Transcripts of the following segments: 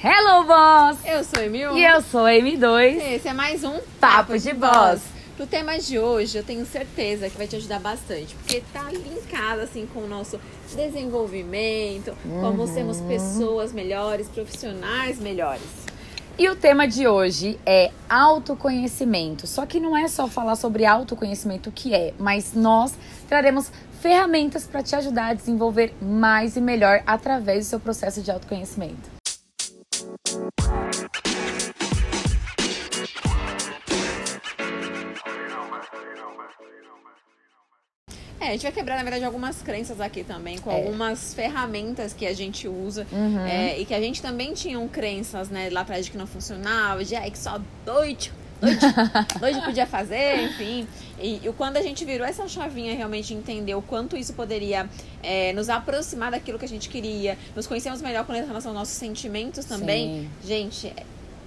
Hello, boss! Eu sou Emil. E eu sou a M2. Esse é mais um Papo de Boss. Pro tema de hoje, eu tenho certeza que vai te ajudar bastante, porque tá linkado assim com o nosso desenvolvimento, como sermos pessoas melhores, profissionais melhores. E o tema de hoje é autoconhecimento. Só que não é só falar sobre autoconhecimento o que é, mas nós traremos ferramentas para te ajudar a desenvolver mais e melhor através do seu processo de autoconhecimento. É, a gente vai quebrar, na verdade, algumas crenças aqui também, com É. algumas ferramentas que a gente usa. Uhum. é, e que a gente também tinham crenças, né, lá atrás de que não funcionava, de ai, que só doido, doido, doido podia fazer, enfim. E, e quando a gente virou essa chavinha, realmente entendeu o quanto isso poderia é, nos aproximar daquilo que a gente queria, nos conhecemos melhor com relação aos nossos sentimentos também. Gente,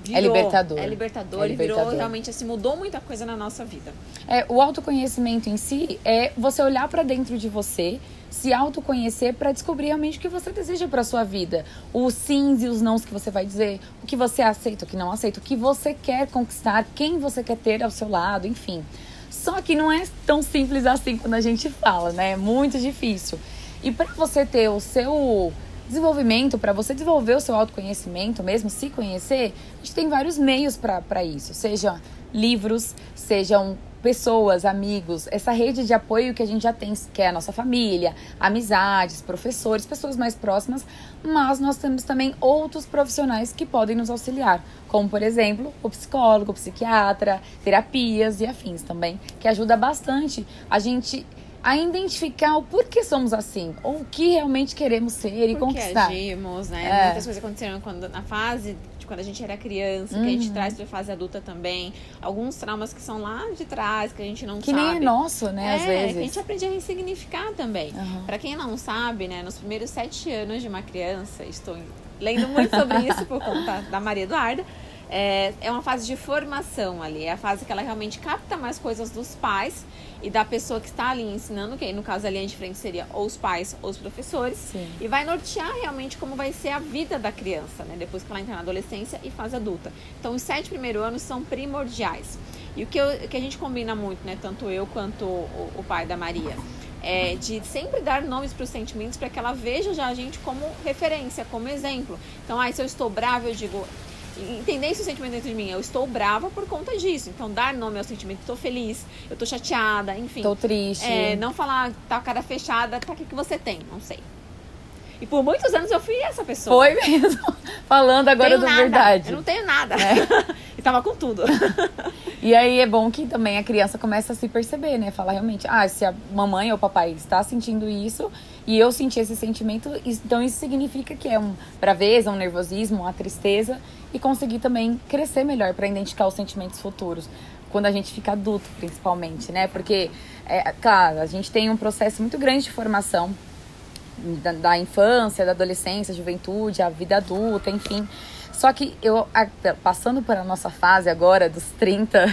é, virou, libertador. É libertador. É e virou libertador. realmente assim, mudou muita coisa na nossa vida. É, o autoconhecimento em si é você olhar para dentro de você, se autoconhecer para descobrir realmente o que você deseja para sua vida. Os sims e os nãos que você vai dizer, o que você aceita, o que não aceita, o que você quer conquistar, quem você quer ter ao seu lado, enfim. Só que não é tão simples assim quando a gente fala, né? É muito difícil. E para você ter o seu desenvolvimento, para você desenvolver o seu autoconhecimento mesmo, se conhecer, a gente tem vários meios para isso. Seja livros, sejam pessoas, amigos, essa rede de apoio que a gente já tem, que é a nossa família, amizades, professores, pessoas mais próximas, mas nós temos também outros profissionais que podem nos auxiliar, como por exemplo, o psicólogo, o psiquiatra, terapias e afins também, que ajuda bastante a gente a identificar o porquê somos assim, ou o que realmente queremos ser e conquistar. agimos, né? É. Muitas coisas aconteceram quando, na fase de quando a gente era criança, que a gente Uhum. traz pra fase adulta também. Alguns traumas que são lá de trás, que a gente não Que sabe. nem é nosso, né, às é, vezes. que a gente aprende a ressignificar também. Aham. Pra quem não sabe, né, nos primeiros sete anos de uma criança, estou lendo muito sobre isso por conta da Maria Eduarda. É, é uma fase de formação ali, é a fase que ela realmente capta mais coisas dos pais e da pessoa que está ali ensinando, que aí, no caso a linha de frente seria ou os pais ou os professores, Sim. e vai nortear realmente como vai ser a vida da criança, né? Depois que ela entra na adolescência e fase adulta. Então, os sete primeiros anos são primordiais. E o que, eu- que a gente combina muito, né? Tanto eu quanto o, o pai da Maria. É de sempre dar nomes para os sentimentos para que ela veja já a gente como referência, como exemplo. Então, ah, se eu estou brava, eu digo, entender esse sentimento dentro de mim. Eu estou brava por conta disso. Então, dar nome ao sentimento. Estou feliz, eu estou chateada, enfim. Tô triste. É, não falar, tá com a cara fechada, tá, o que, que você tem? Não sei. E por muitos anos eu fui essa pessoa. Foi mesmo. Falando agora Tenho da nada. verdade. É. Eu não tenho nada. e tava com tudo. E aí é bom que também a criança começa a se perceber, né? Falar realmente, ah, se a mamãe ou o papai está sentindo isso e eu senti esse sentimento, então isso significa que é um braveza, um nervosismo, uma tristeza e conseguir também crescer melhor para identificar os sentimentos futuros. Quando a gente fica adulto, principalmente, né? Porque, é, claro, a gente tem um processo muito grande de formação da, da infância, da adolescência, juventude, a vida adulta, enfim. Só que eu, passando para a nossa fase agora, dos 30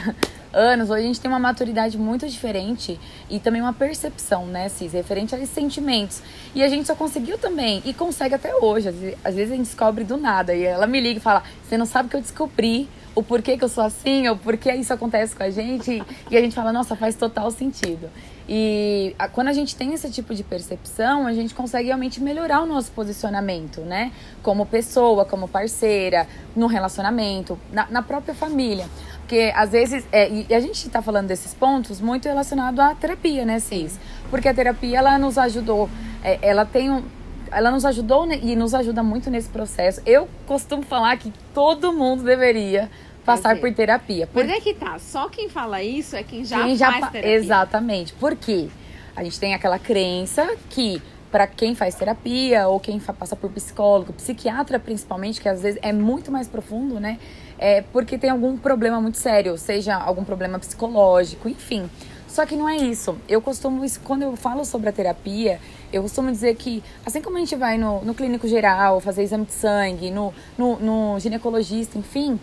anos, hoje a gente tem uma maturidade muito diferente e também uma percepção, né, Cis, referente a esses sentimentos. E a gente só conseguiu também, e consegue até hoje, às ve- às vezes a gente descobre do nada, e ela me liga e fala, você não sabe que eu descobri o porquê que eu sou assim, ou porquê isso acontece com a gente, e a gente fala, nossa, faz total sentido. E a- quando a gente tem esse tipo de percepção, a gente consegue realmente melhorar o nosso posicionamento, né? Como pessoa, como parceira, no relacionamento, na, na própria família. Porque às vezes, é, e a gente tá falando desses pontos muito relacionado à terapia, né, Cis? Porque a terapia, ela nos ajudou, é, ela tem um. Ela nos ajudou e nos ajuda muito nesse processo. Eu costumo falar que todo mundo deveria passar por terapia. Por Mas é que tá, só quem fala isso é quem já quem faz pa- terapia. Exatamente. Por quê? A gente tem aquela crença que para quem faz terapia ou quem passa por psicólogo, psiquiatra principalmente, que às vezes é muito mais profundo, né? É porque tem algum problema muito sério, seja algum problema psicológico, enfim. Só que não é isso. Eu costumo, quando eu falo sobre a terapia, eu costumo dizer que, assim como a gente vai no, no clínico geral, fazer exame de sangue, no, no, no ginecologista, enfim,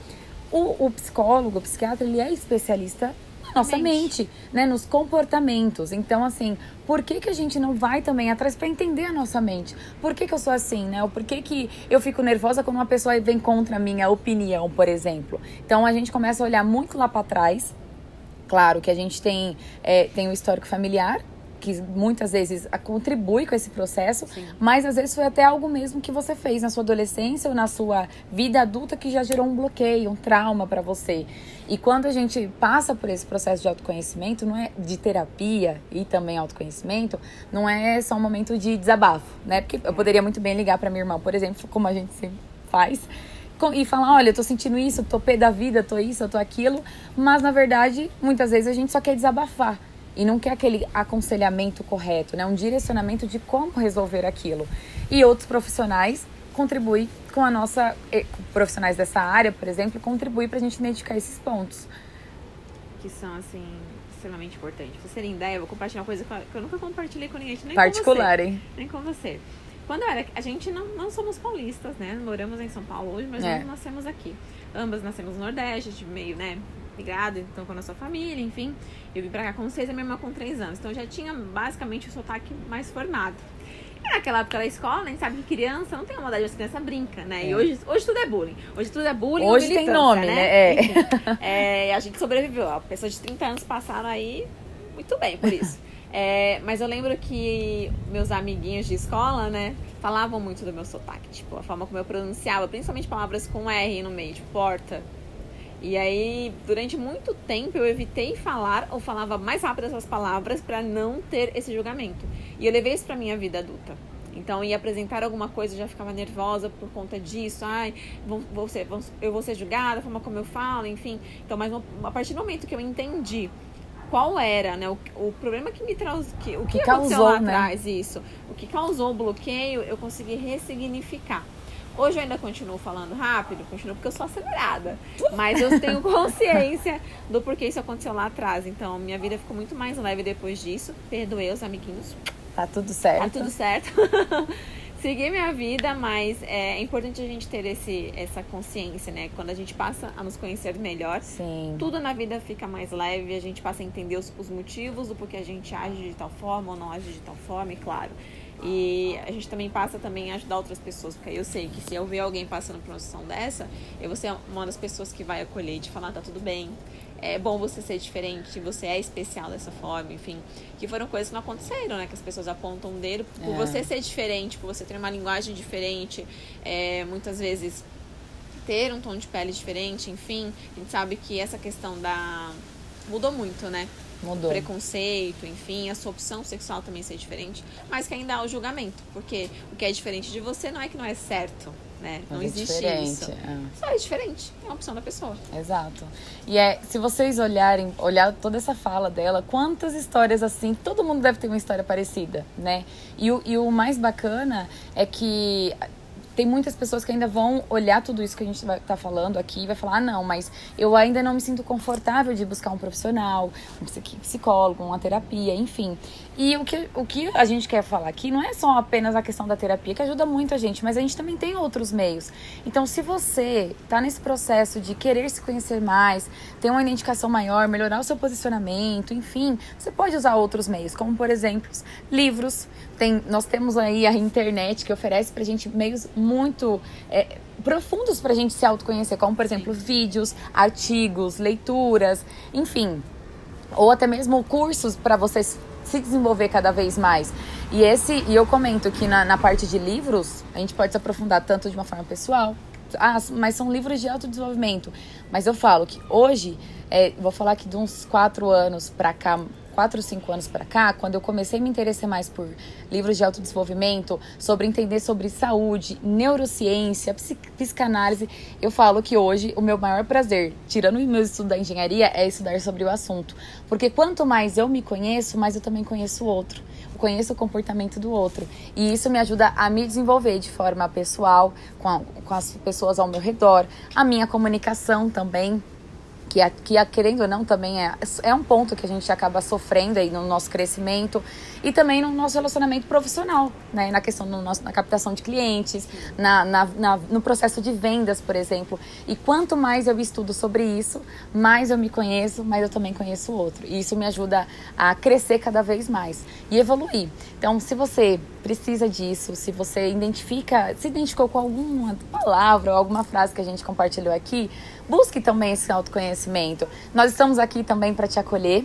o, o psicólogo, o psiquiatra, ele é especialista nossa mente, né? Nos comportamentos. Então, assim, por que, que a gente não vai também atrás para entender a nossa mente? Por que, que eu sou assim, né? Ou por que, que eu fico nervosa quando uma pessoa vem contra a minha opinião, por exemplo? Então, a gente começa a olhar muito lá para trás. Claro que a gente tem, é, tem o histórico familiar, que muitas vezes contribui com esse processo, Sim. mas às vezes foi até algo mesmo que você fez na sua adolescência ou na sua vida adulta que já gerou um bloqueio, um trauma para você. E quando a gente passa por esse processo de autoconhecimento, não é de terapia e também autoconhecimento, não é só um momento de desabafo, né? Porque eu poderia muito bem ligar para minha irmã, por exemplo, como a gente sempre faz, e falar, olha, eu tô sentindo isso, tô pé da vida, tô isso, eu tô aquilo, mas na verdade, muitas vezes a gente só quer desabafar e não quer aquele aconselhamento correto, né? Um direcionamento de como resolver aquilo. E outros profissionais contribuem com a nossa eh, profissionais dessa área, por exemplo, contribuem para a gente identificar esses pontos que são assim extremamente importantes. Pra vocês terem ideia, eu vou compartilhar uma coisa que eu nunca compartilhei com ninguém, nem particular, com você, hein? Nem com você. Quando eu era, a gente não, não somos paulistas, né? Moramos em São Paulo hoje, mas é. nós nascemos aqui. Ambas nascemos no Nordeste, de meio, né? Migrado, então com a nossa família, enfim. Eu vim pra cá com seis e minha irmã com três anos. Então já tinha basicamente o sotaque mais formado. E naquela época da escola, a gente sabe que criança não tem uma maldade, as criança brinca, né? É. E hoje, hoje tudo é bullying. Hoje tudo é bullying. Hoje tem nome, né? né? É. é. a gente sobreviveu. Ó. Pessoas de 30 anos passaram aí muito bem por isso. É, mas eu lembro que meus amiguinhos de escola, né, falavam muito do meu sotaque. Tipo, a forma como eu pronunciava, principalmente palavras com R no meio, tipo, porta, e aí, durante muito tempo, eu evitei falar ou falava mais rápido essas palavras para não ter esse julgamento. E eu levei isso para minha vida adulta. Então, ia apresentar alguma coisa, eu já ficava nervosa por conta disso. Ai, vou, vou ser, vou, eu vou ser julgada, a forma como eu falo, enfim. Então, mas a partir do momento que eu entendi qual era, né, o, o problema que me trouxe, que, o que, que causou lá né? atrás, isso, o que causou o bloqueio, eu consegui ressignificar. Hoje eu ainda continuo falando rápido, continuo porque eu sou acelerada. Mas eu tenho consciência do porquê isso aconteceu lá atrás. Então, minha vida ficou muito mais leve depois disso. Perdoei os amiguinhos. Tá tudo certo. Tá tudo certo. Segui minha vida, mas é importante a gente ter esse, essa consciência, né? Quando a gente passa a nos conhecer melhor, Sim. tudo na vida fica mais leve, a gente passa a entender os, os motivos do porquê a gente age de tal forma ou não age de tal forma, e claro e a gente também passa também a ajudar outras pessoas, porque eu sei que se eu ver alguém passando por uma situação dessa, eu vou ser uma das pessoas que vai acolher e te falar, tá tudo bem. É bom você ser diferente, você é especial dessa forma, enfim. Que foram coisas que não aconteceram, né? Que as pessoas apontam o dedo por é. você ser diferente, por você ter uma linguagem diferente, é, muitas vezes ter um tom de pele diferente, enfim. A gente sabe que essa questão da. mudou muito, né? Mudou. preconceito, enfim, a sua opção sexual também ser diferente, mas que ainda há o julgamento, porque o que é diferente de você não é que não é certo, né? Não é existe isso. É. Só é diferente, é a opção da pessoa. Exato. E é, se vocês olharem, olhar toda essa fala dela, quantas histórias assim, todo mundo deve ter uma história parecida, né? E o, e o mais bacana é que tem muitas pessoas que ainda vão olhar tudo isso que a gente vai tá falando aqui e vai falar: ah, não, mas eu ainda não me sinto confortável de buscar um profissional, um psicólogo, uma terapia, enfim. E o que, o que a gente quer falar aqui não é só apenas a questão da terapia, que ajuda muito a gente, mas a gente também tem outros meios. Então, se você está nesse processo de querer se conhecer mais, ter uma identificação maior, melhorar o seu posicionamento, enfim, você pode usar outros meios, como por exemplo, livros. Tem, nós temos aí a internet que oferece pra gente meios muito é, profundos pra gente se autoconhecer, como por exemplo, vídeos, artigos, leituras, enfim. Ou até mesmo cursos para vocês se desenvolver cada vez mais. E esse e eu comento que na, na parte de livros, a gente pode se aprofundar tanto de uma forma pessoal, ah, mas são livros de autodesenvolvimento. Mas eu falo que hoje, é, vou falar que de uns quatro anos para cá, quatro ou cinco anos para cá, quando eu comecei a me interessar mais por livros de autodesenvolvimento, sobre entender sobre saúde, neurociência, psicanálise, eu falo que hoje o meu maior prazer, tirando o meu estudo da engenharia, é estudar sobre o assunto. Porque quanto mais eu me conheço, mais eu também conheço o outro. Eu conheço o comportamento do outro. E isso me ajuda a me desenvolver de forma pessoal, com, a, com as pessoas ao meu redor, a minha comunicação também que, que querendo ou não, também é, é um ponto que a gente acaba sofrendo aí no nosso crescimento e também no nosso relacionamento profissional, né? Na questão do nosso, na captação de clientes, na, na, na, no processo de vendas, por exemplo. E quanto mais eu estudo sobre isso, mais eu me conheço, mais eu também conheço o outro. E isso me ajuda a crescer cada vez mais e evoluir. Então, se você precisa disso, se você identifica, se identificou com alguma palavra ou alguma frase que a gente compartilhou aqui, busque também esse autoconhecimento. Nós estamos aqui também para te acolher.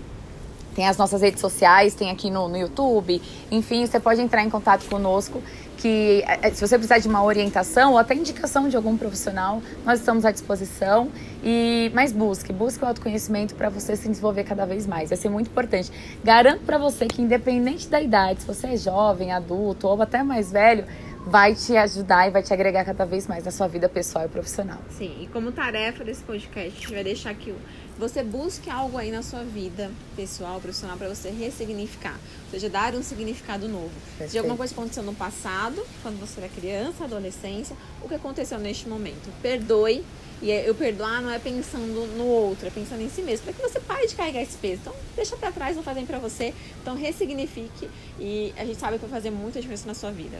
Tem as nossas redes sociais, tem aqui no, no YouTube. Enfim, você pode entrar em contato conosco que é, é, se você precisar de uma orientação ou até indicação de algum profissional, nós estamos à disposição. E mas busque, busque o autoconhecimento para você se desenvolver cada vez mais. Vai ser muito importante. Garanto para você que independente da idade, se você é jovem, adulto ou até mais velho, vai te ajudar e vai te agregar cada vez mais na sua vida pessoal e profissional. Sim, e como tarefa desse podcast, a gente vai deixar que você busque algo aí na sua vida pessoal, profissional, para você ressignificar. Ou seja, dar um significado novo. Perfeito. Se alguma coisa aconteceu no passado, quando você era criança, adolescência, o que aconteceu neste momento. Perdoe. E é, eu perdoar não é pensando no outro, é pensando em si mesmo. Para que você pare de carregar esse peso. Então, deixa para trás, não fazem para você. Então, ressignifique. E a gente sabe que vai fazer muita diferença na sua vida.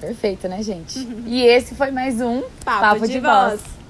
Perfeito, né, gente? Uhum. E esse foi mais um Papo, Papo de, de Voz. Voz.